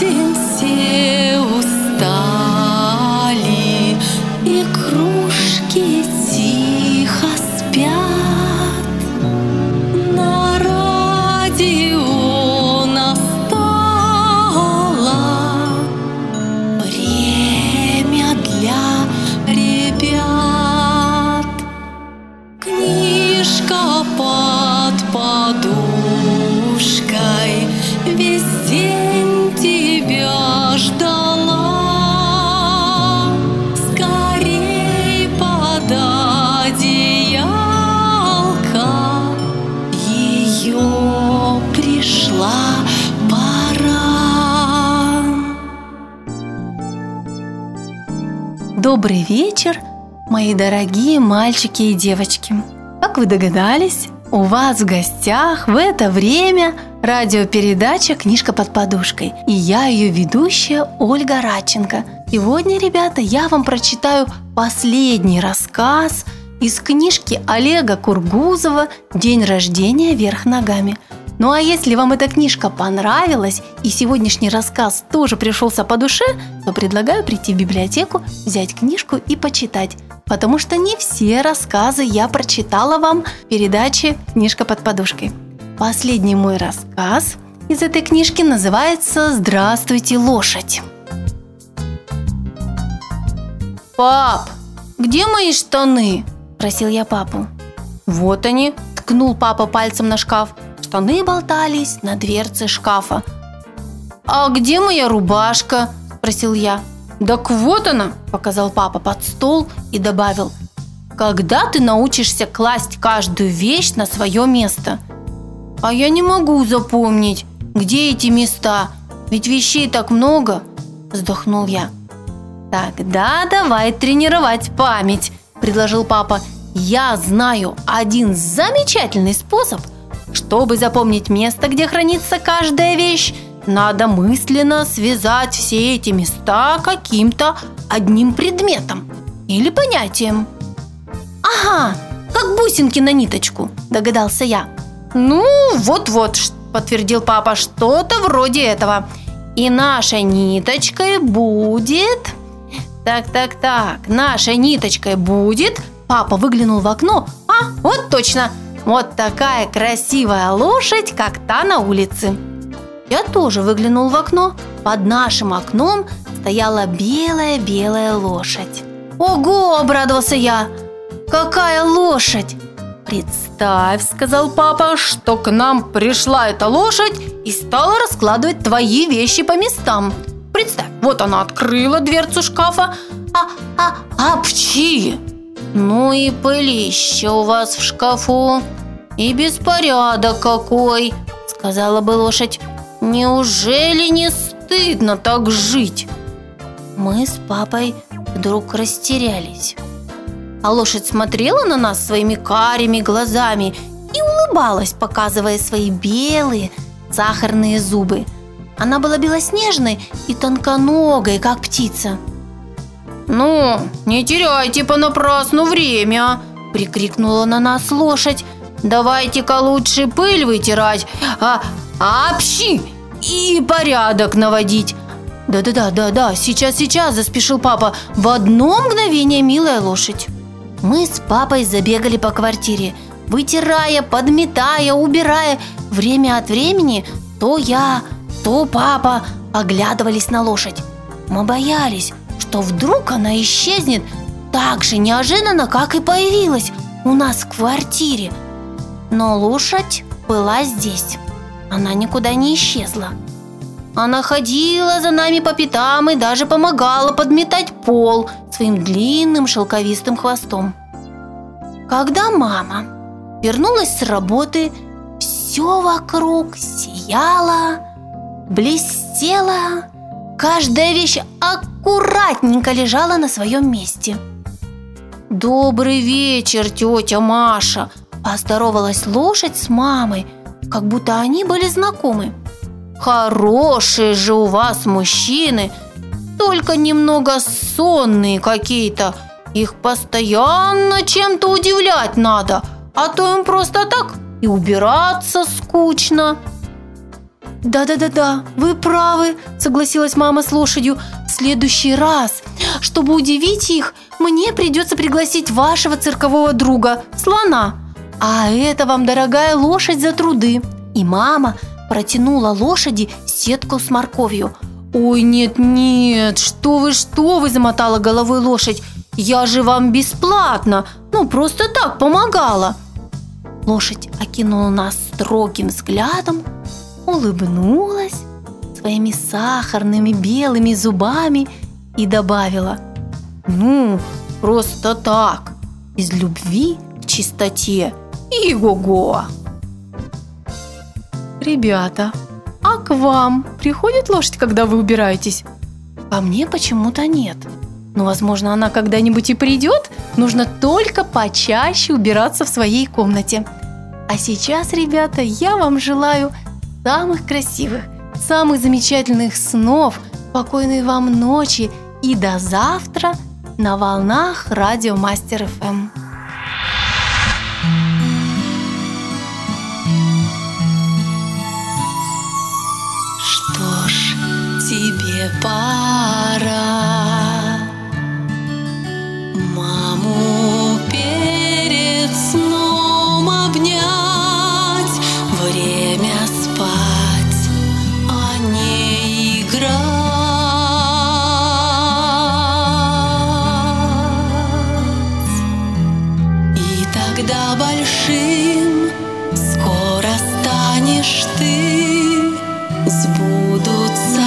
день Добрый вечер, мои дорогие мальчики и девочки. Как вы догадались, у вас в гостях в это время радиопередача «Книжка под подушкой». И я ее ведущая Ольга Радченко. Сегодня, ребята, я вам прочитаю последний рассказ из книжки Олега Кургузова «День рождения вверх ногами». Ну а если вам эта книжка понравилась и сегодняшний рассказ тоже пришелся по душе, то предлагаю прийти в библиотеку, взять книжку и почитать. Потому что не все рассказы я прочитала вам в передаче «Книжка под подушкой». Последний мой рассказ из этой книжки называется «Здравствуйте, лошадь». «Пап, где мои штаны?» – просил я папу. «Вот они», – ткнул папа пальцем на шкаф. Штаны болтались на дверце шкафа. «А где моя рубашка?» – спросил я. «Так вот она!» – показал папа под стол и добавил. «Когда ты научишься класть каждую вещь на свое место?» «А я не могу запомнить, где эти места, ведь вещей так много!» – вздохнул я. «Тогда давай тренировать память», – предложил папа. «Я знаю один замечательный способ. Чтобы запомнить место, где хранится каждая вещь, надо мысленно связать все эти места каким-то одним предметом или понятием». «Ага, как бусинки на ниточку», – догадался я. «Ну, вот-вот», – подтвердил папа, – «что-то вроде этого. И нашей ниточкой будет...» Так-так-так, нашей ниточкой будет... Папа выглянул в окно. А, вот точно, вот такая красивая лошадь, как та на улице. Я тоже выглянул в окно. Под нашим окном стояла белая-белая лошадь. Ого, обрадовался я. Какая лошадь? Представь, сказал папа, что к нам пришла эта лошадь и стала раскладывать твои вещи по местам. Представь, вот она открыла дверцу шкафа. А, а, апчи! Ну и пылище у вас в шкафу. И беспорядок какой, сказала бы лошадь. Неужели не стыдно так жить? Мы с папой вдруг растерялись. А лошадь смотрела на нас своими карими глазами и улыбалась, показывая свои белые сахарные зубы. Она была белоснежной и тонконогой, как птица. «Ну, не теряйте понапрасну время!» – прикрикнула на нас лошадь. «Давайте-ка лучше пыль вытирать, а, общи и порядок наводить!» «Да-да-да, да-да, сейчас-сейчас!» – заспешил папа. «В одно мгновение, милая лошадь!» Мы с папой забегали по квартире, вытирая, подметая, убирая. Время от времени то я, то папа оглядывались на лошадь. Мы боялись, что вдруг она исчезнет так же неожиданно, как и появилась у нас в квартире. Но лошадь была здесь. Она никуда не исчезла. Она ходила за нами по пятам и даже помогала подметать пол своим длинным шелковистым хвостом. Когда мама вернулась с работы, все вокруг сияло, блестело, каждая вещь аккуратненько лежала на своем месте. «Добрый вечер, тетя Маша!» – поздоровалась лошадь с мамой, как будто они были знакомы. «Хорошие же у вас мужчины, только немного сонные какие-то. Их постоянно чем-то удивлять надо, а то им просто так и убираться скучно». Да-да-да-да, вы правы, согласилась мама с лошадью. В следующий раз, чтобы удивить их, мне придется пригласить вашего циркового друга, слона. А это вам, дорогая лошадь, за труды. И мама протянула лошади сетку с морковью. «Ой, нет-нет, что вы, что вы!» – замотала головой лошадь. «Я же вам бесплатно, ну просто так помогала!» Лошадь окинула нас строгим взглядом, улыбнулась своими сахарными белыми зубами и добавила «Ну, просто так, из любви к чистоте, и-го-го!» Ребята, а к вам приходит лошадь, когда вы убираетесь? А мне почему-то нет. Но, возможно, она когда-нибудь и придет. Нужно только почаще убираться в своей комнате. А сейчас, ребята, я вам желаю самых красивых, самых замечательных снов, спокойной вам ночи и до завтра на волнах Радио Мастер ФМ. Что ж, тебе пора вершин Скоро станешь ты, сбудутся